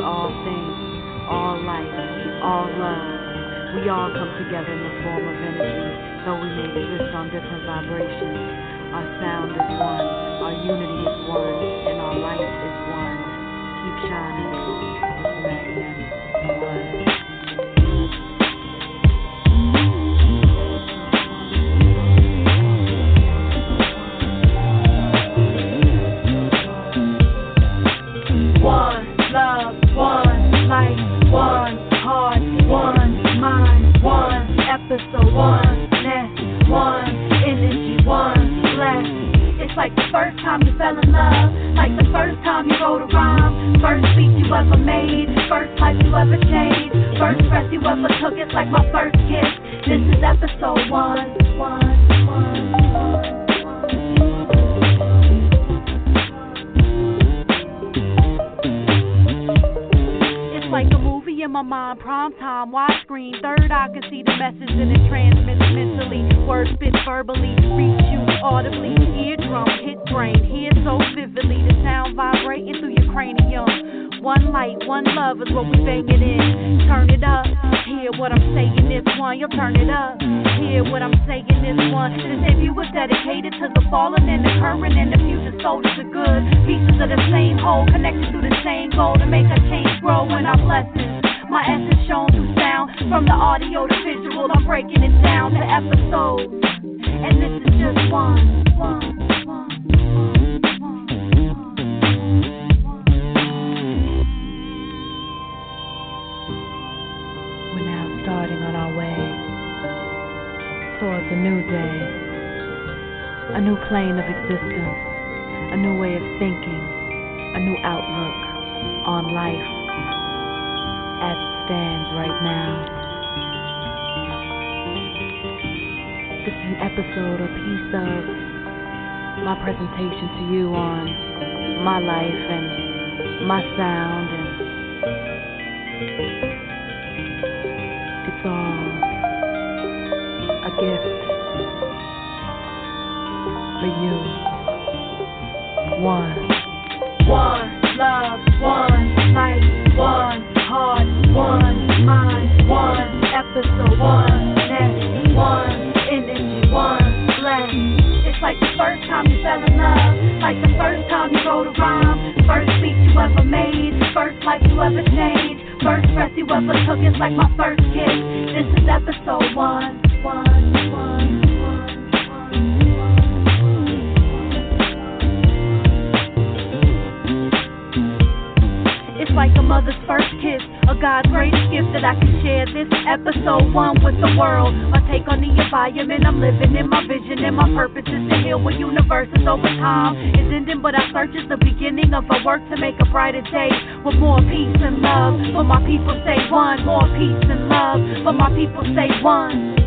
All things, all life, all love. We all come together in the form of energy, though we may exist on different vibrations. Our sound is one, our unity is one, and our light is one. Keep shining. Presentation to you on my life and my sound and it's all a gift for you. One. One love, one life, one heart, one mind, one episode, one nest, one energy, one bless. It's like the first time in love, like the first time you wrote a rhyme, first beat you ever made, first life you ever changed, first breath you ever took. It's like my first kiss. This is episode one, one, It's like a mother's first kiss, a God's greatest gift that I can share. This episode one with the world. My take on the environment I'm living in, my vision and my purpose is to heal what universe is over time. Is ending, but I search is the beginning of a work to make a brighter day with more peace and love. For my people say one, more peace and love. For my people say one,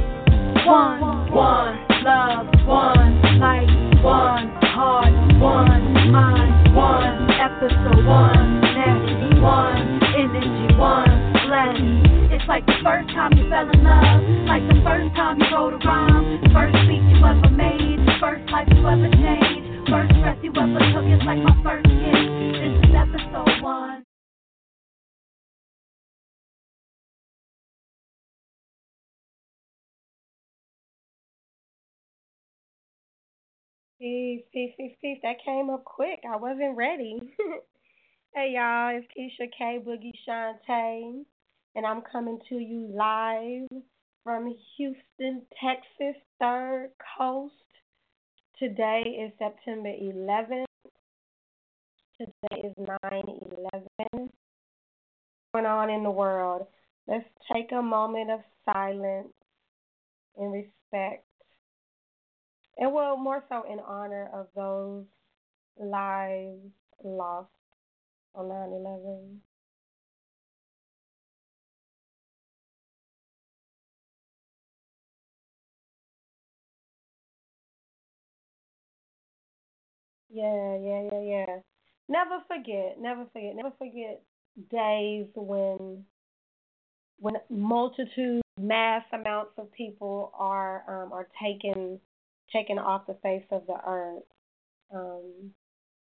one, one love, one light, one heart, one mind, one episode, one like the first time you fell in love, like the first time you wrote a rhyme, first beat you ever made, first life you ever changed, first breath you ever took. It's like my first kiss. This is episode one. Peace, peace, peace, peace. That came up quick. I wasn't ready. hey y'all, it's Keisha K Boogie Shantae, and I'm coming to you live from Houston, Texas, Third Coast. Today is September 11th. Today is 9/11. Going on in the world. Let's take a moment of silence in respect and well, more so in honor of those lives lost on 9 11. Yeah, yeah, yeah, yeah. Never forget, never forget, never forget days when when multitudes, mass amounts of people are um, are taken taken off the face of the earth. Um,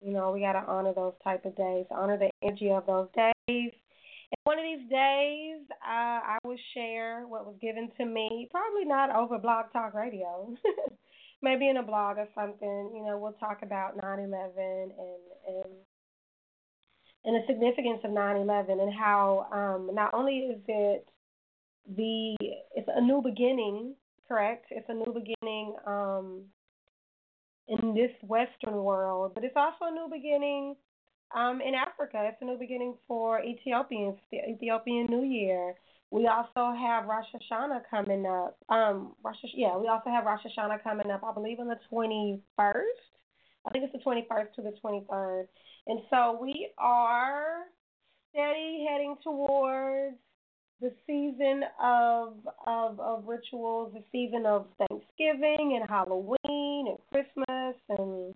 you know, we got to honor those type of days, honor the energy of those days, And one of these days, uh, I will share what was given to me. Probably not over Blog Talk Radio. Maybe in a blog or something. You know, we'll talk about 9/11 and and and the significance of 9/11 and how um, not only is it the it's a new beginning, correct? It's a new beginning um, in this Western world, but it's also a new beginning um, in Africa. It's a new beginning for Ethiopians, the Ethiopian New Year. We also have Rosh Hashanah coming up. Um, Rosh, yeah, we also have Rosh Hashanah coming up. I believe on the 21st. I think it's the 21st to the 23rd. And so we are steady heading towards the season of of of rituals, the season of Thanksgiving and Halloween and Christmas and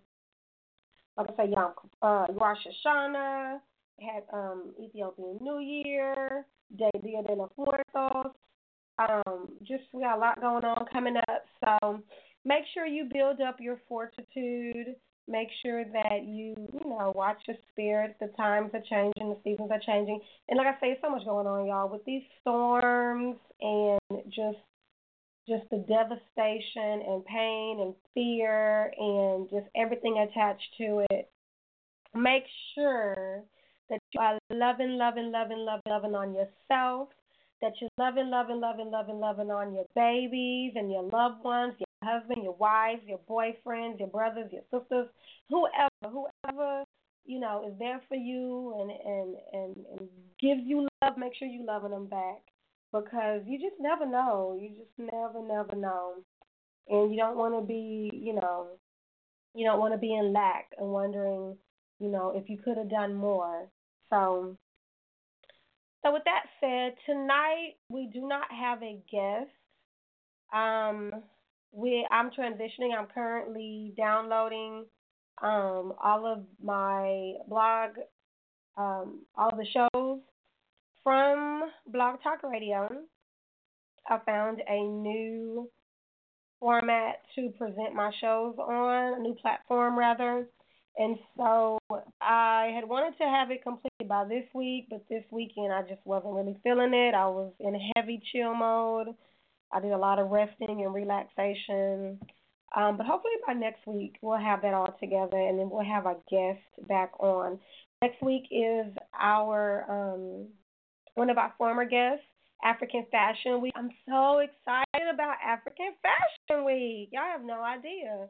like I say, Yom uh, Rosh Hashanah, had um, Ethiopian New Year, Day Dia de los Muertos. Um, just we got a lot going on coming up, so make sure you build up your fortitude Make sure that you, you know, watch your spirit. The times are changing, the seasons are changing. And like I say, so much going on, y'all, with these storms and just just the devastation and pain and fear and just everything attached to it. Make sure that you are loving, loving, loving, loving, loving on yourself, that you're loving, loving, loving, loving, loving on your babies and your loved ones, your husband, your wives, your boyfriends, your brothers, your sisters, whoever, whoever you know is there for you and and and and gives you love. Make sure you loving them back because you just never know. You just never never know, and you don't want to be you know you don't want to be in lack and wondering you know if you could have done more. So. So with that said, tonight we do not have a guest. Um, we I'm transitioning. I'm currently downloading um, all of my blog, um, all the shows from Blog Talk Radio. I found a new format to present my shows on, a new platform rather. And so I had wanted to have it completed by this week, but this weekend I just wasn't really feeling it. I was in heavy chill mode. I did a lot of resting and relaxation. Um, but hopefully by next week we'll have that all together and then we'll have a guest back on. Next week is our um, one of our former guests, African Fashion Week. I'm so excited about African Fashion Week. Y'all have no idea.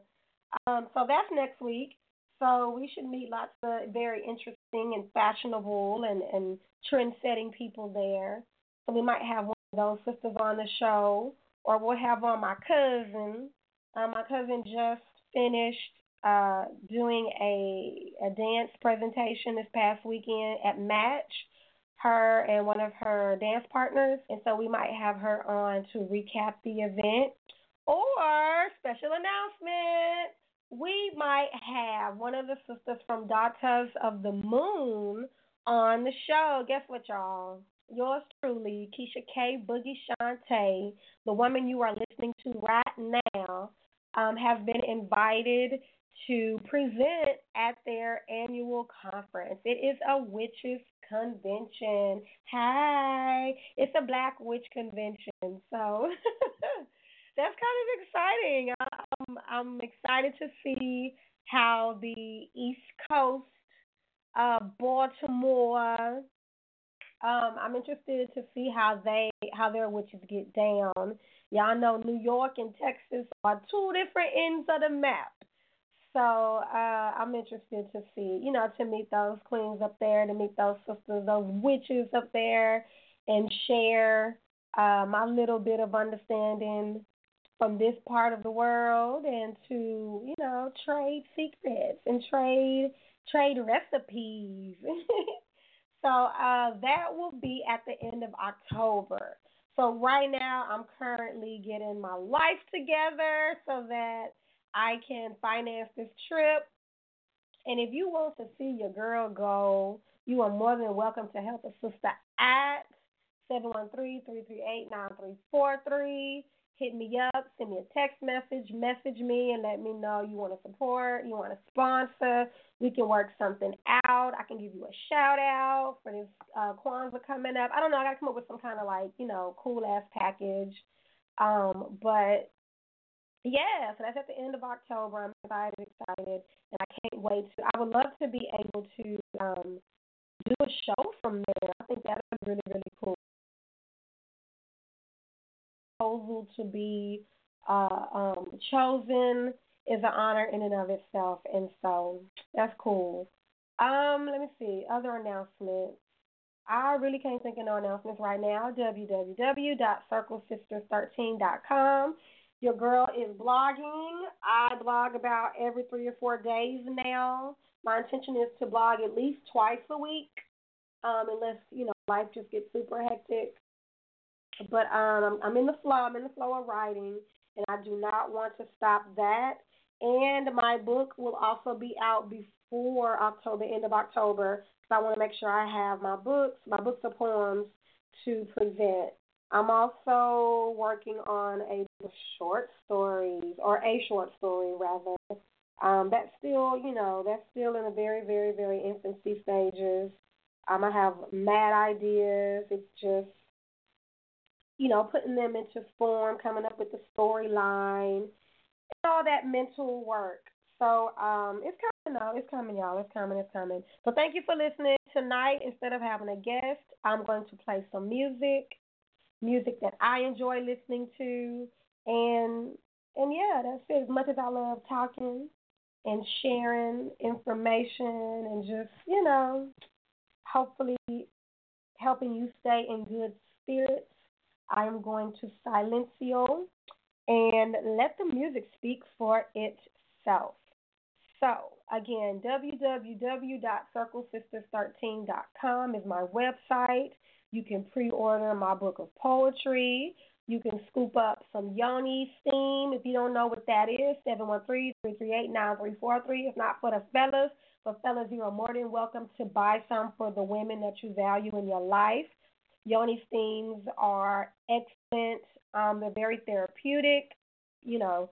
Um, so that's next week. So we should meet lots of very interesting and fashionable and, and trend setting people there. So we might have one of those sisters on the show, or we'll have on my cousin. Uh, my cousin just finished uh, doing a, a dance presentation this past weekend at Match, her and one of her dance partners. And so we might have her on to recap the event. Or, special announcement, we might have one of the sisters from Daughters of the Moon on the show. Guess what, y'all? yours truly, Keisha K. Boogie Shante, the woman you are listening to right now, um, have been invited to present at their annual conference. It is a witches convention. Hi, it's a Black Witch convention. So that's kind of exciting. I'm, I'm excited to see how the East Coast, uh, Baltimore, um, I'm interested to see how they how their witches get down. Y'all know New York and Texas are two different ends of the map. So uh, I'm interested to see, you know, to meet those queens up there, to meet those sisters, those witches up there, and share uh, my little bit of understanding from this part of the world, and to, you know, trade secrets and trade trade recipes. So uh, that will be at the end of October. So right now, I'm currently getting my life together so that I can finance this trip. And if you want to see your girl go, you are more than welcome to help a sister at 713-338-9343. Hit me up, send me a text message, message me, and let me know you want to support, you want to sponsor. We can work something out. I can give you a shout out for this uh, Kwanzaa coming up. I don't know. I got to come up with some kind of like, you know, cool ass package. Um, but yeah, so that's at the end of October. I'm excited, excited, and I can't wait to. I would love to be able to um, do a show from there. I think that would be really, really cool proposal to be uh, um, chosen is an honor in and of itself, and so that's cool. Um, let me see other announcements. I really can't think of no announcements right now. www.circlesisters13.com. Your girl is blogging. I blog about every three or four days now. My intention is to blog at least twice a week, um, unless you know life just gets super hectic. But um, I'm in the flow. I'm in the flow of writing, and I do not want to stop that. And my book will also be out before October, end of October, because I want to make sure I have my books, my books of poems to present. I'm also working on a short stories, or a short story rather. Um, that's still, you know, that's still in the very, very, very infancy stages. Um, I have mad ideas. It's just you know, putting them into form, coming up with the storyline, and all that mental work. So um, it's coming, though. It's coming, y'all. It's coming. It's coming. So thank you for listening tonight. Instead of having a guest, I'm going to play some music, music that I enjoy listening to, and and yeah, that's it. As much as I love talking and sharing information and just you know, hopefully helping you stay in good spirits I am going to silence you and let the music speak for itself. So, again, www.circlesisters13.com is my website. You can pre order my book of poetry. You can scoop up some Yoni steam. If you don't know what that is, 713 338 9343. If not for the fellas, for fellas, you are more than welcome to buy some for the women that you value in your life. Yoni steams are excellent. Um, they're very therapeutic. You know,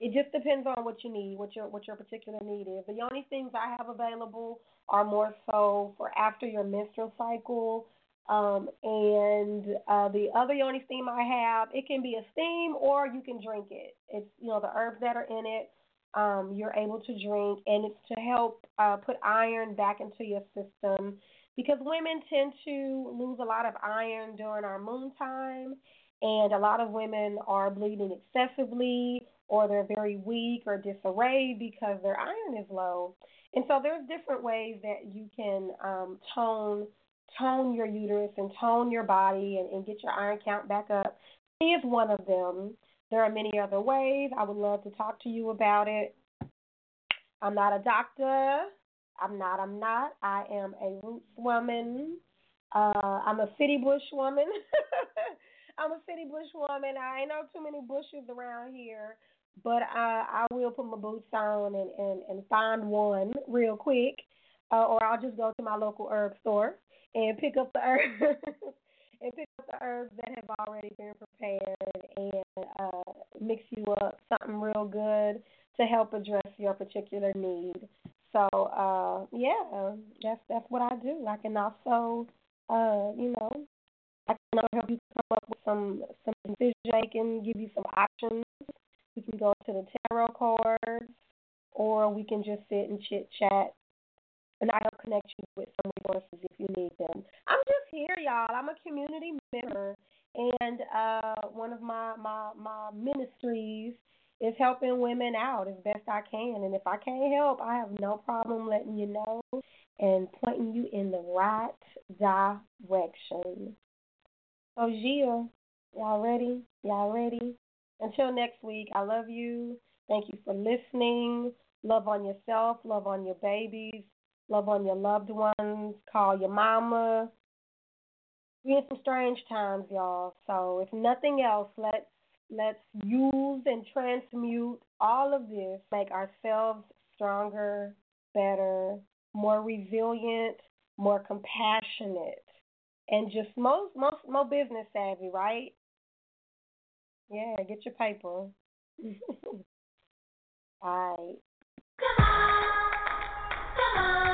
it just depends on what you need, what your what your particular need is. The Yoni steams I have available are more so for after your menstrual cycle. Um, and uh, the other yoni steam I have, it can be a steam or you can drink it. It's you know the herbs that are in it. Um, you're able to drink, and it's to help uh, put iron back into your system because women tend to lose a lot of iron during our moon time, and a lot of women are bleeding excessively or they're very weak or disarrayed because their iron is low. And so there's different ways that you can um, tone tone your uterus and tone your body and, and get your iron count back up. He is one of them. There are many other ways. I would love to talk to you about it. I'm not a doctor. I'm not. I'm not. I am a roots woman. Uh, I'm a city bush woman. I'm a city bush woman. I ain't know too many bushes around here, but I I will put my boots on and and and find one real quick, uh, or I'll just go to my local herb store and pick up the herbs and pick up the herbs that have already been prepared and uh, mix you up something real good to help address your particular need. So uh, yeah, that's that's what I do. I can also, uh, you know, I can also help you come up with some some decision making, give you some options. We can go to the tarot cards, or we can just sit and chit chat, and I'll connect you with some resources if you need them. I'm just here, y'all. I'm a community member, and uh, one of my my my ministries is helping women out as best I can. And if I can't help, I have no problem letting you know and pointing you in the right direction. So, Gia, y'all ready? Y'all ready? Until next week, I love you. Thank you for listening. Love on yourself, love on your babies, love on your loved ones. Call your mama. We're in some strange times, y'all. So, if nothing else, let's Let's use and transmute all of this, make ourselves stronger, better, more resilient, more compassionate, and just most most more business savvy, right? Yeah, get your paper. All right. Come on, come on,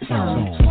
It's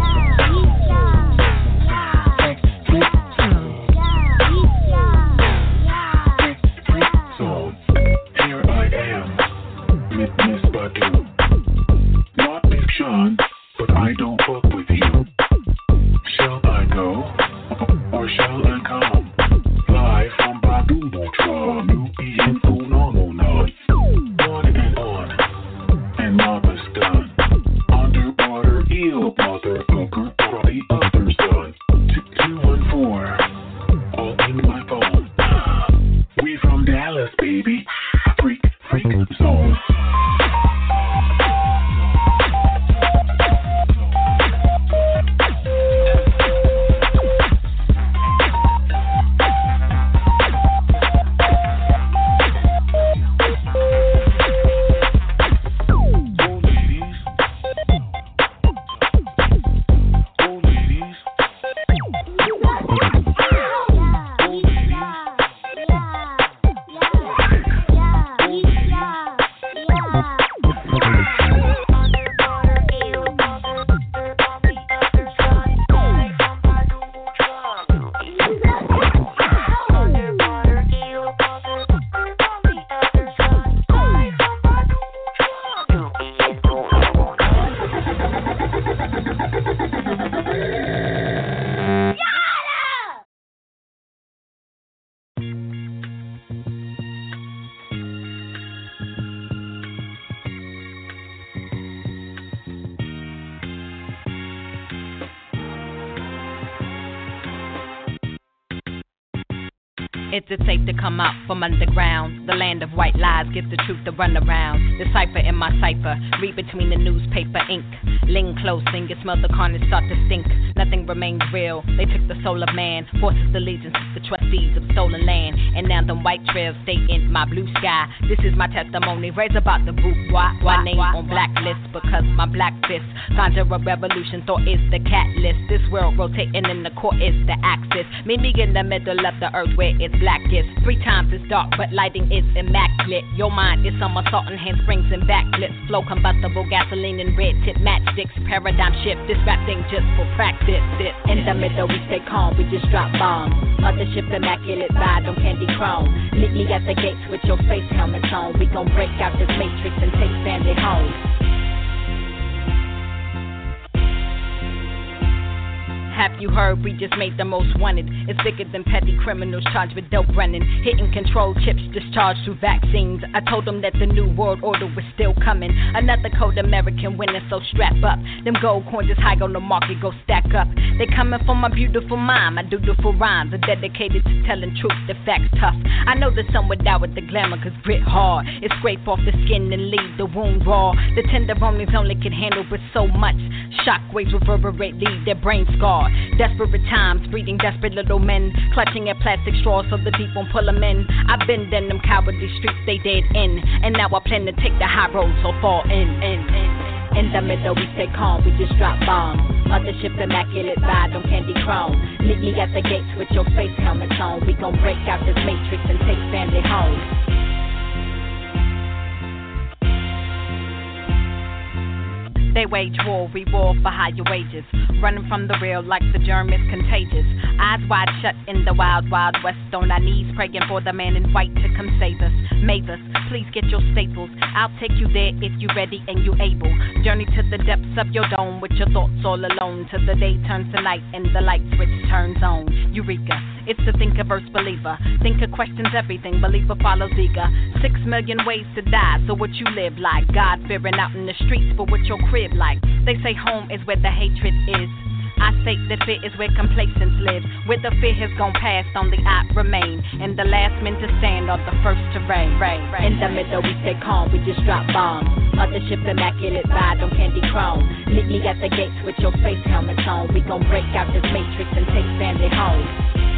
underground? The land of white lies gives the truth to run around. Decipher in my cipher, read between the newspaper ink. Lean close and you smell the carnage start to stink. Nothing remains real. They took the soul of man, forces allegiance to the trustees of stolen land. And now the white trails stay in my blue sky. This is my testimony, raise about the bourgeois. Why why name on blacklist? Because my black fist conjure a revolution. Thought is the catalyst. This world rotating in the core is the axis. Meet me in the middle of the earth where it's blackest. Three times it's dark, but lighting is immaculate. Your mind is somersault and handsprings and backflips. Flow combustible gasoline and red tip matchsticks. Paradigm shift, this rap thing just for practice. This. In the middle, we stay calm, we just drop bombs. Mothership immaculate, ride on candy chrome. Meet me at the gates with your face helmets on. We gon' break out this matrix and take family home. Have you heard we just made the most wanted? It's bigger than petty criminals charged with dope running. Hitting control chips discharged through vaccines. I told them that the new world order was still coming. Another cold American winner, so strap up. Them gold coins is high on the market, go stack up. They coming for my beautiful mind, my dutiful rhymes are dedicated to telling truth, the facts tough. I know that some would die with the glamour, cause grit hard. It scrape off the skin and leave the wound raw. The tenderonies only can handle but so much. Shockwaves reverberate, leave their brain scarred. Desperate times, breeding desperate little men, clutching at plastic straws so the deep won't pull them in. I've been in them cowardly streets they dead in, and now I plan to take the high road, so fall in, in, in. In the middle, we stay calm, we just drop bombs. Mothership immaculate, ride on candy chrome. Meet me at the gates with your face helmets on. We gon' break out this matrix and take family home. They wage war, we war for higher wages. Running from the real like the germ is contagious. Eyes wide shut in the wild, wild west. On our knees, praying for the man in white to come save us. Mavis, please get your staples. I'll take you there if you're ready and you able. Journey to the depths of your dome with your thoughts all alone. Till the day turns to night and the light switch turns on. Eureka, it's the thinker verse believer. Thinker questions everything, believer follows eager. Six million ways to die, so what you live like? God fearing out in the streets for what your crib like. They say home is where the hatred is. I say that fear is where complacence lives. Where the fear has gone past, only I remain. And the last men to stand are the first to reign. In the middle, we stay calm, we just drop bombs. Mothership immaculate, ride on candy chrome. Meet me at the gates with your face helmets on. We gon' break out this matrix and take family home.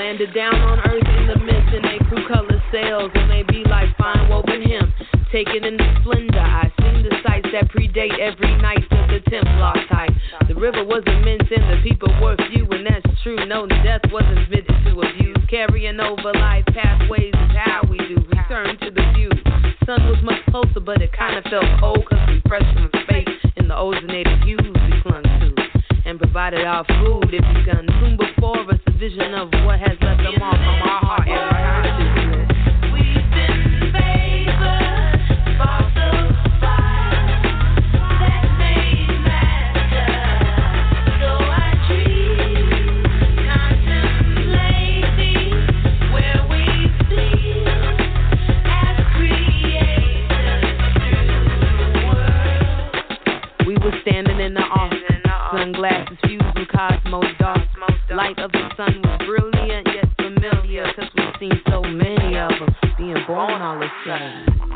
Landed down on earth in the mist in they crew color sails, and they be like fine woven him. Taken in the splendor, I seen the sights that predate every night of the Templar type. The river was immense and the people were few, and that's true. No death wasn't invented to abuse. Carrying over life pathways is how we do. Return to the view. Sun was much closer, but it kinda felt cold, cause we fresh from space in the ozonated hues we clung to. And provided our food if we consumed before us vision of what has left a mark on my heart and my conscience. time.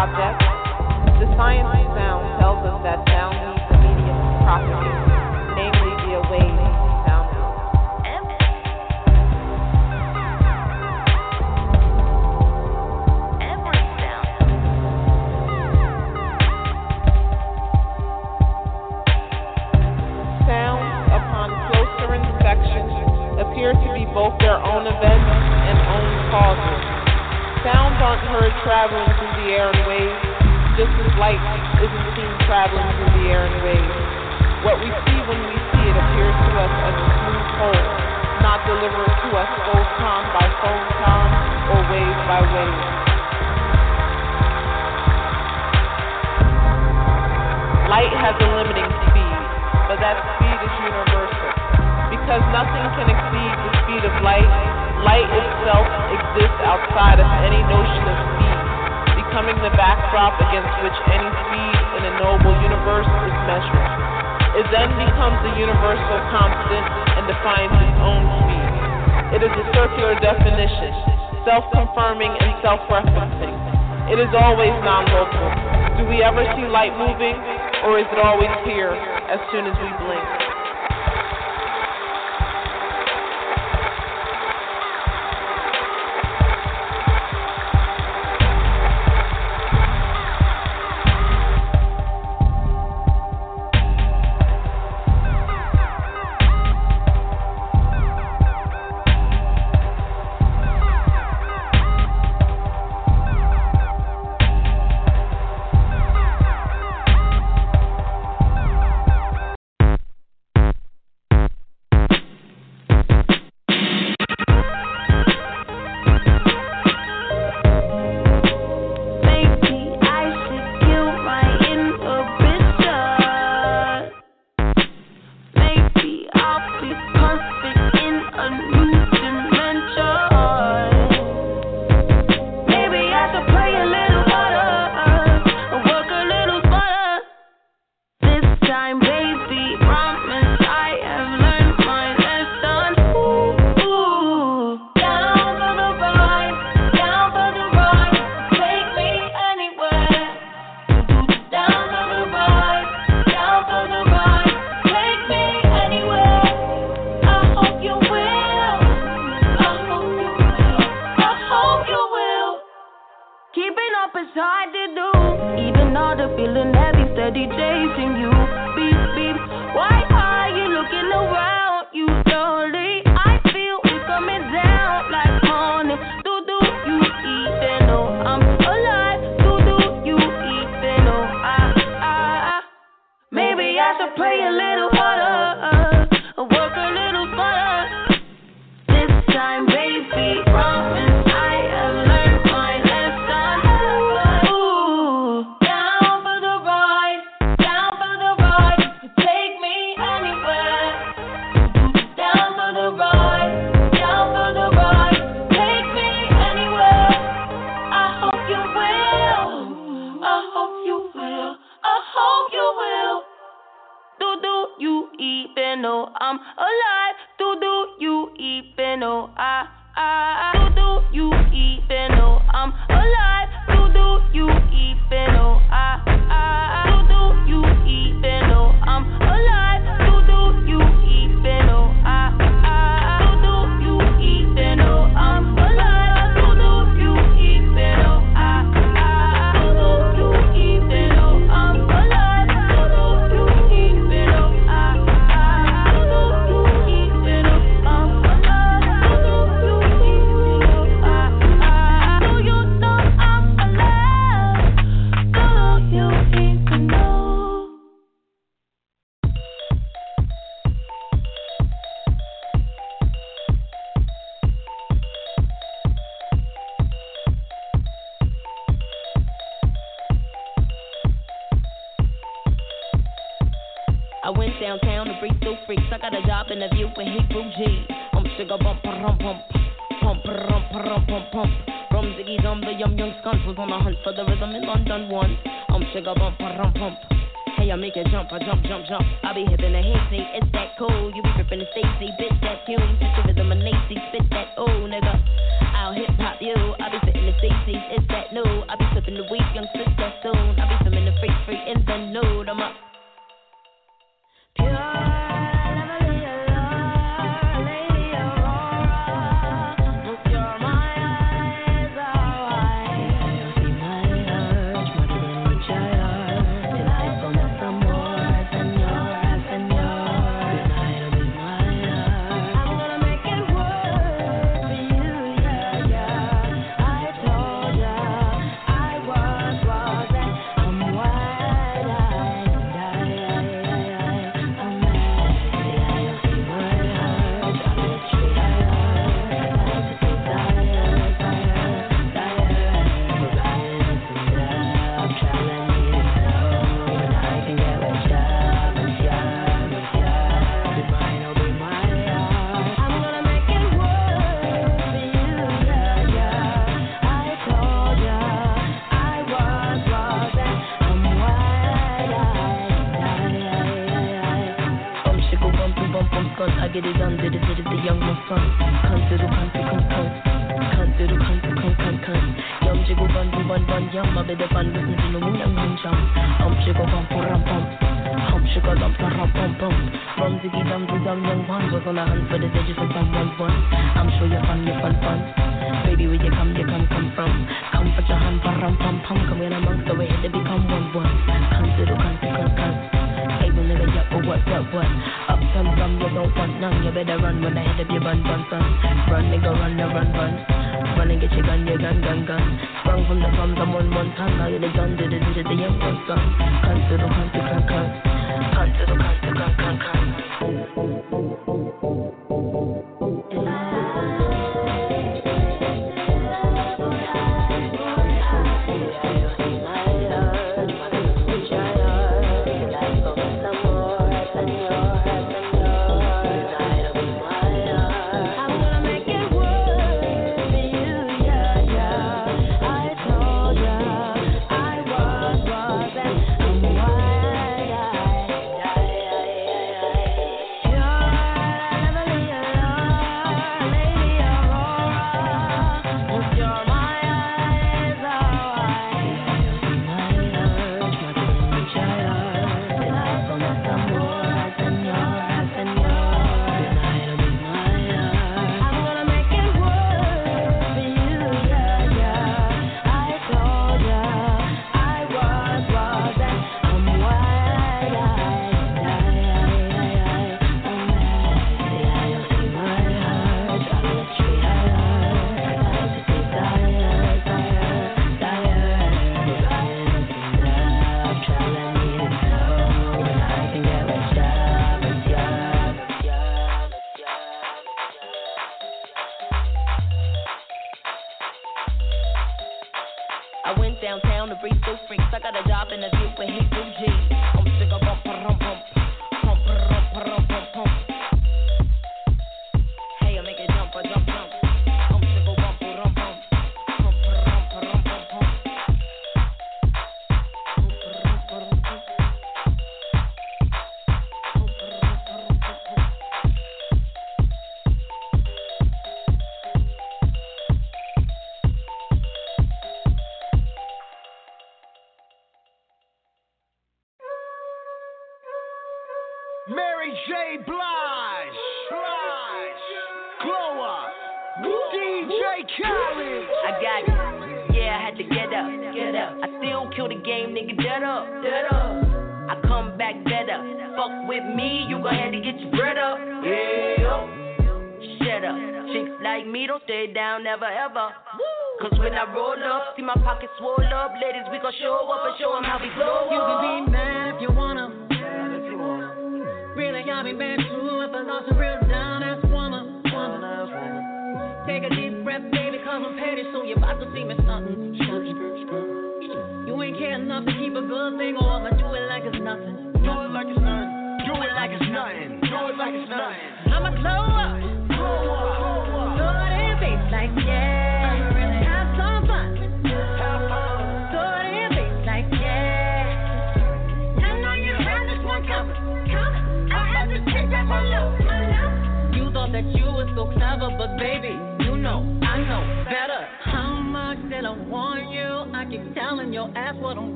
Object? The science of sound tells us that sound needs a medium to propagate, namely via waves, Every sound Sounds, upon closer inspection, appear to be both their own events and own causes. Aren't heard traveling through the air in waves, just as light isn't seen traveling through the air in waves. What we see when we see it appears to us as a smooth whole, not delivered to us photon by photon or wave by wave. Light has a limiting speed, but that speed is universal. Because nothing can exceed the speed of light, light itself exists outside of any notion of speed, becoming the backdrop against which any speed in a knowable universe is measured. It then becomes a universal constant and defines its own speed. It is a circular definition, self confirming and self referencing. It is always non local. Do we ever see light moving, or is it always here as soon as we blink? Baby, promise I have learned my lesson. Ooh. Down for the ride, down for the ride. Take me anywhere. Down for the ride, down for the ride. Take me anywhere. I hope you will. I hope you will. I hope you will. Keeping up is hard to do. Even harder, feeling heavy, steady chasing you. Beep, beep. Why are you looking around? is that new. I be sipping the weed, young sister.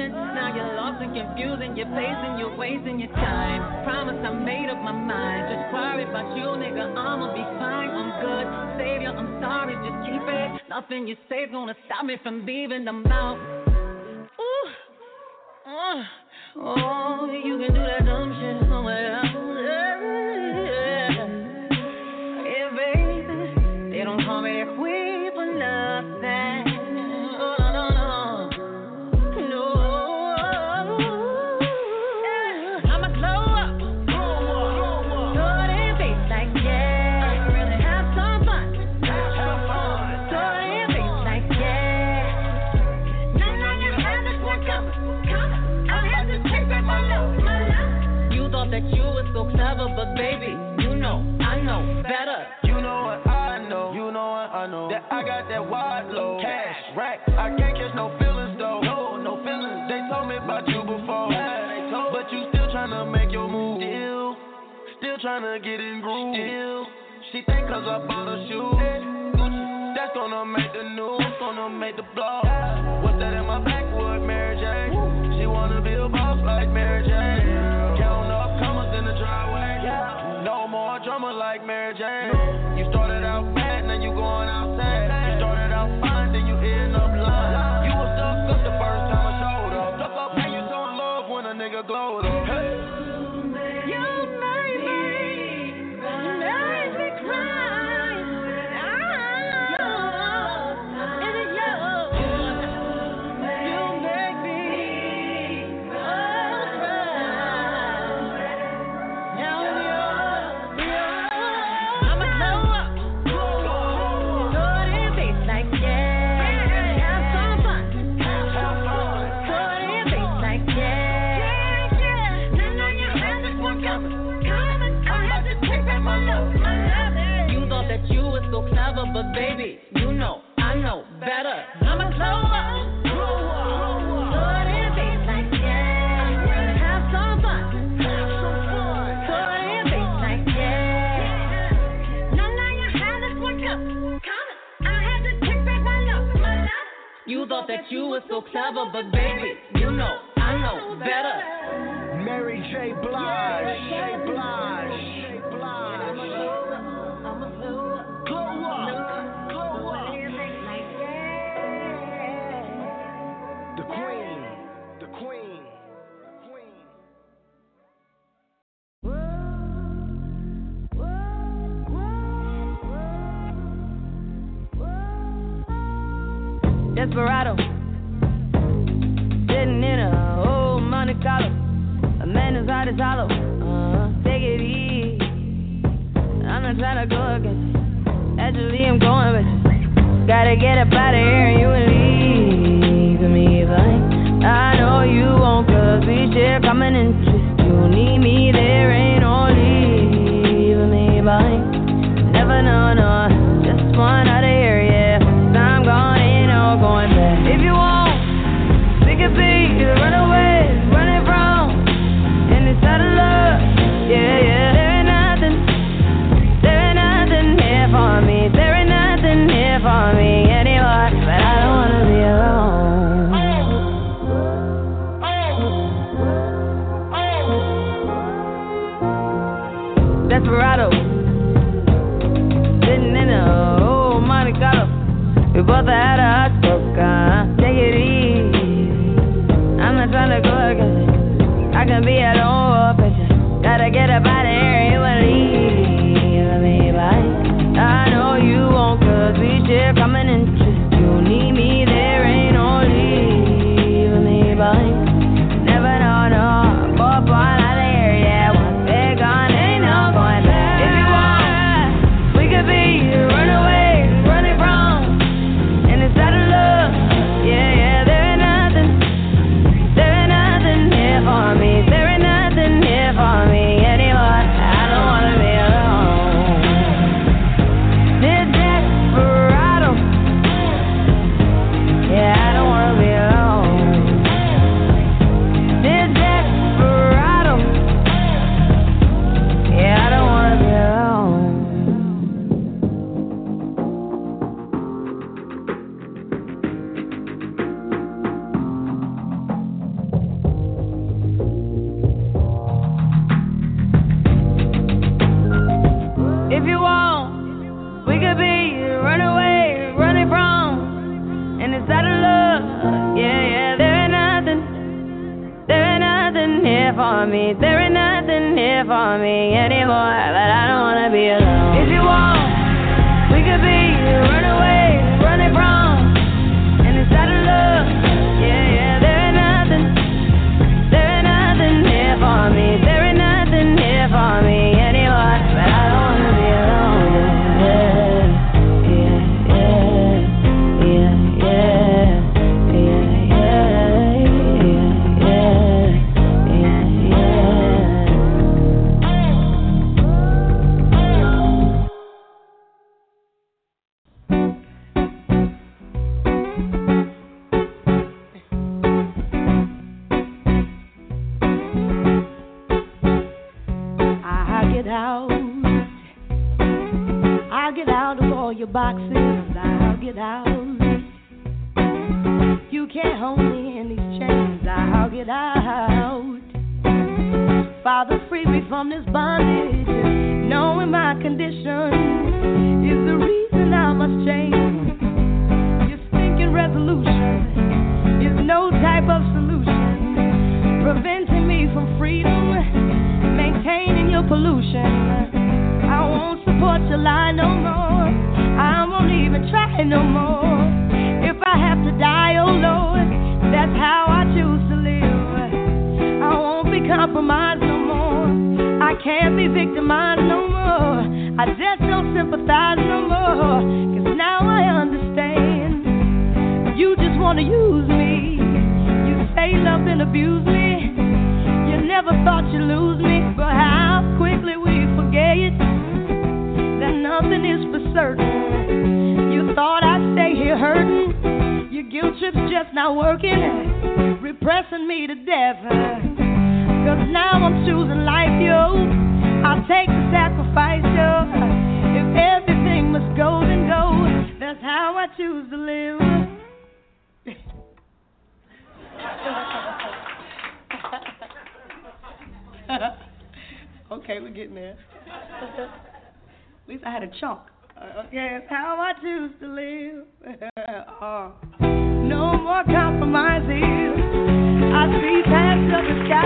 Patience. Now you're lost and confused and you're pacing, you're wasting your time. Promise I made up my mind. Just worry about you, nigga. I'ma be fine. I'm good. Savior, I'm sorry. Just keep it. Nothing you say's gonna stop me from leaving the mouth. Ooh. Uh, oh, you can do that dumb shit somewhere else. Tryna get in groove. Still, she think cause I bought her shoes. Gucci, that's gonna make the news. Gonna make the blog. What's that in my backwood, Mary J? She wanna be a boss like Mary J. Counting up commas in the driveway. No more drama like Mary Jane. You started out bad, now you going outside. You started out fine, then you end up lying. You was stuck up the first time I showed up. Stuck up, now you so in love when a nigga glowed up. Hey. Back my love, my love. You thought that you were so clever, but baby, you know, I know better. Mary J. Blige. J. Blige. Desperado. Sitting in a old Monte Carlo. A man whose heart is hollow. Uh, take it easy. I'm not trying to go against you. Actually, I'm going with you. Gotta get up out of here and you leave me behind. I know you won't cause we share common interest. You need me, there ain't no leaving me behind. Never know, no. for me anymore, but I don't wanna be alone. the sky.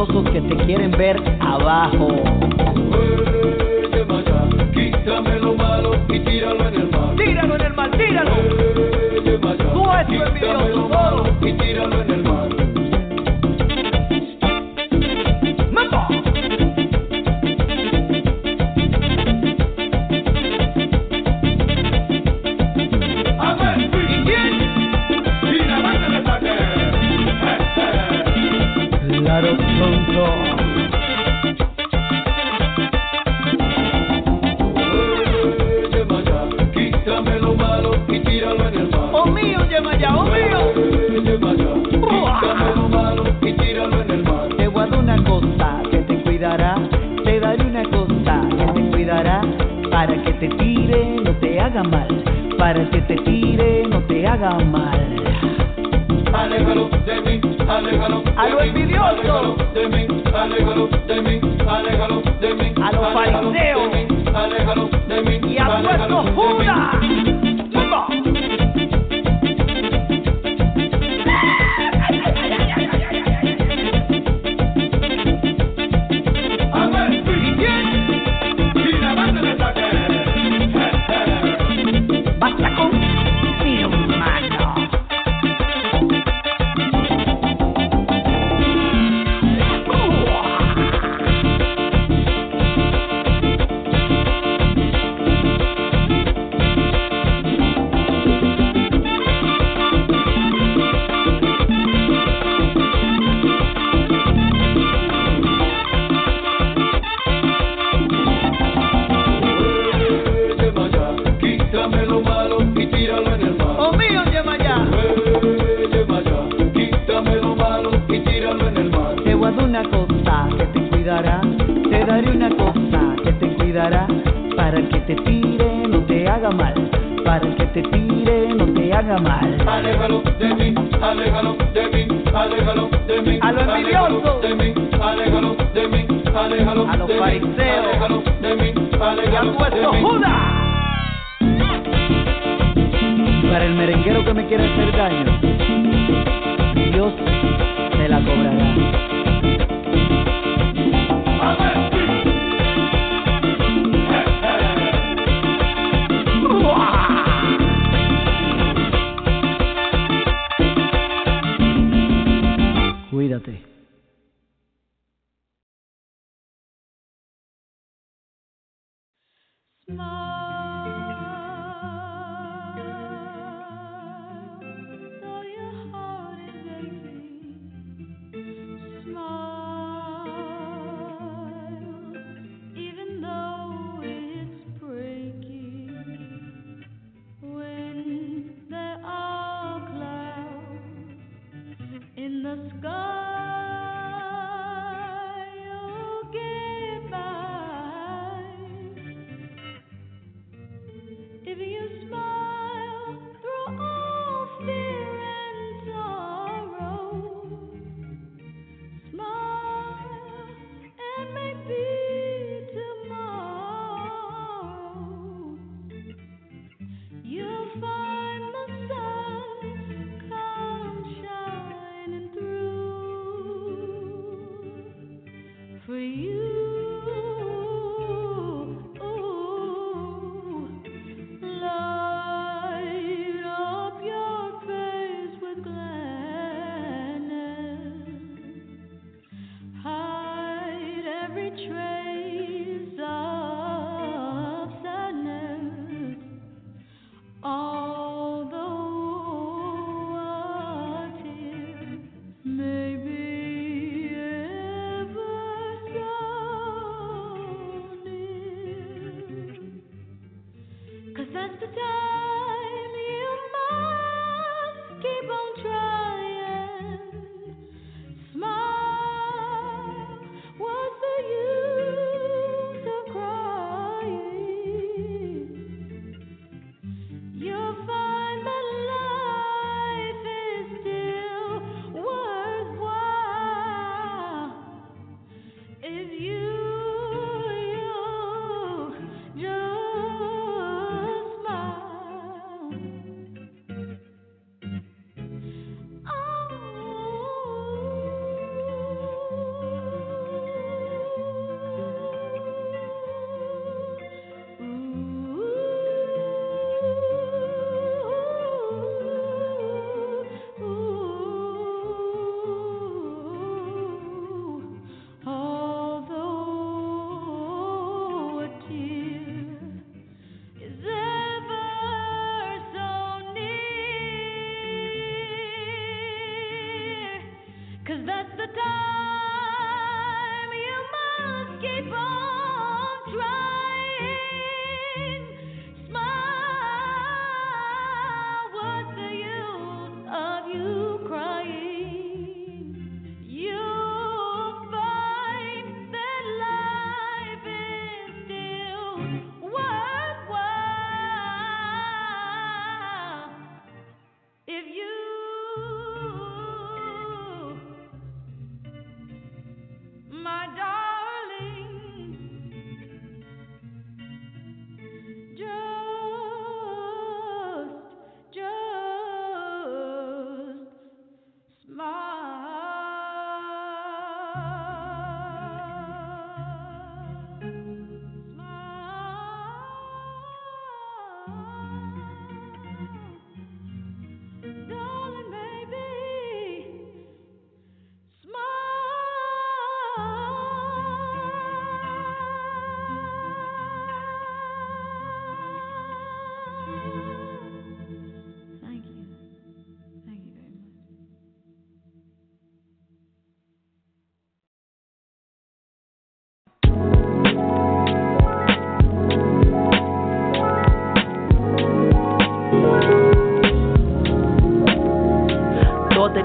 envidiosos que te quieren ver abajo. Quítame lo malo y tíralo en el mar. Tíralo en el mar, tíralo. Tú eres envidioso. Y tíralo en el mar.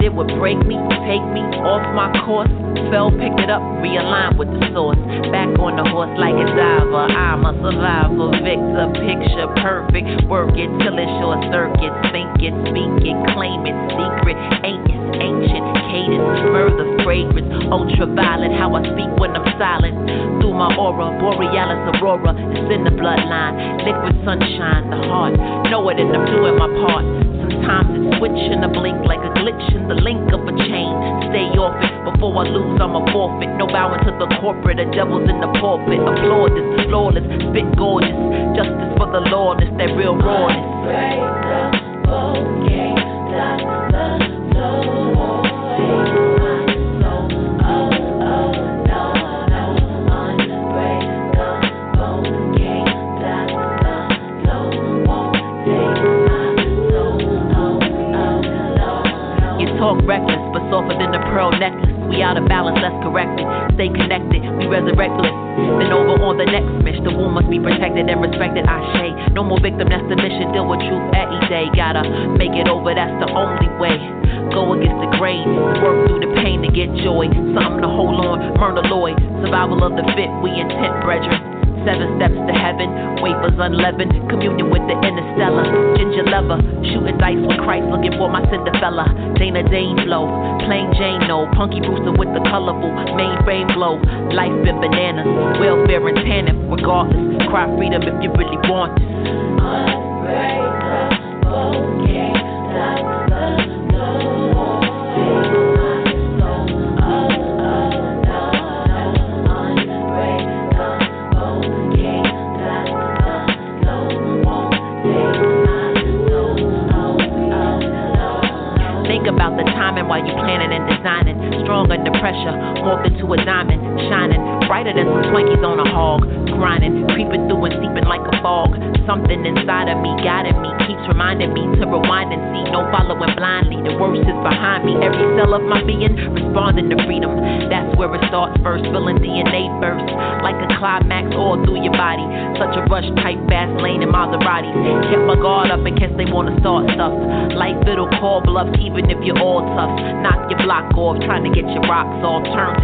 It would break me, take me off my course. Fell, picked it up, realigned with the source. Back on the horse like a diver. I'm a survivor, victor, picture perfect. Work it till it's short circuit. Think it, speak it, claim it, secret. It, ancient cadence, murder, fragrance, ultraviolet. How I speak when I'm silent. Through my aura, borealis aurora. It's in the bloodline. Liquid sunshine, the heart. Know it and I'm doing my part. Sometimes it's switching a blink like in the link of a chain. Stay off it before I lose, I'm a forfeit. No bowing to the corporate, the devil's in the pulpit. Applaud this, flawless, spit gorgeous. Justice for the lawless, that real rawness. You unleavened, communion with the interstellar. Ginger lover, shooting dice with Christ, looking for my Cinderella. Dana Dane flow, plain Jane no, punky Brewster with the colorful mainframe glow. Life been bananas, welfare and tannin, regardless. Cry freedom if you really want this. First, feeling DNA first, like a climax all through your body. Such a rush, tight, fast lane in Maseratis. Kept my guard up in case they wanna start stuff. Life it'll call bluffs even if you're all tough. Knock your block off, trying to get your rocks off. Turntables,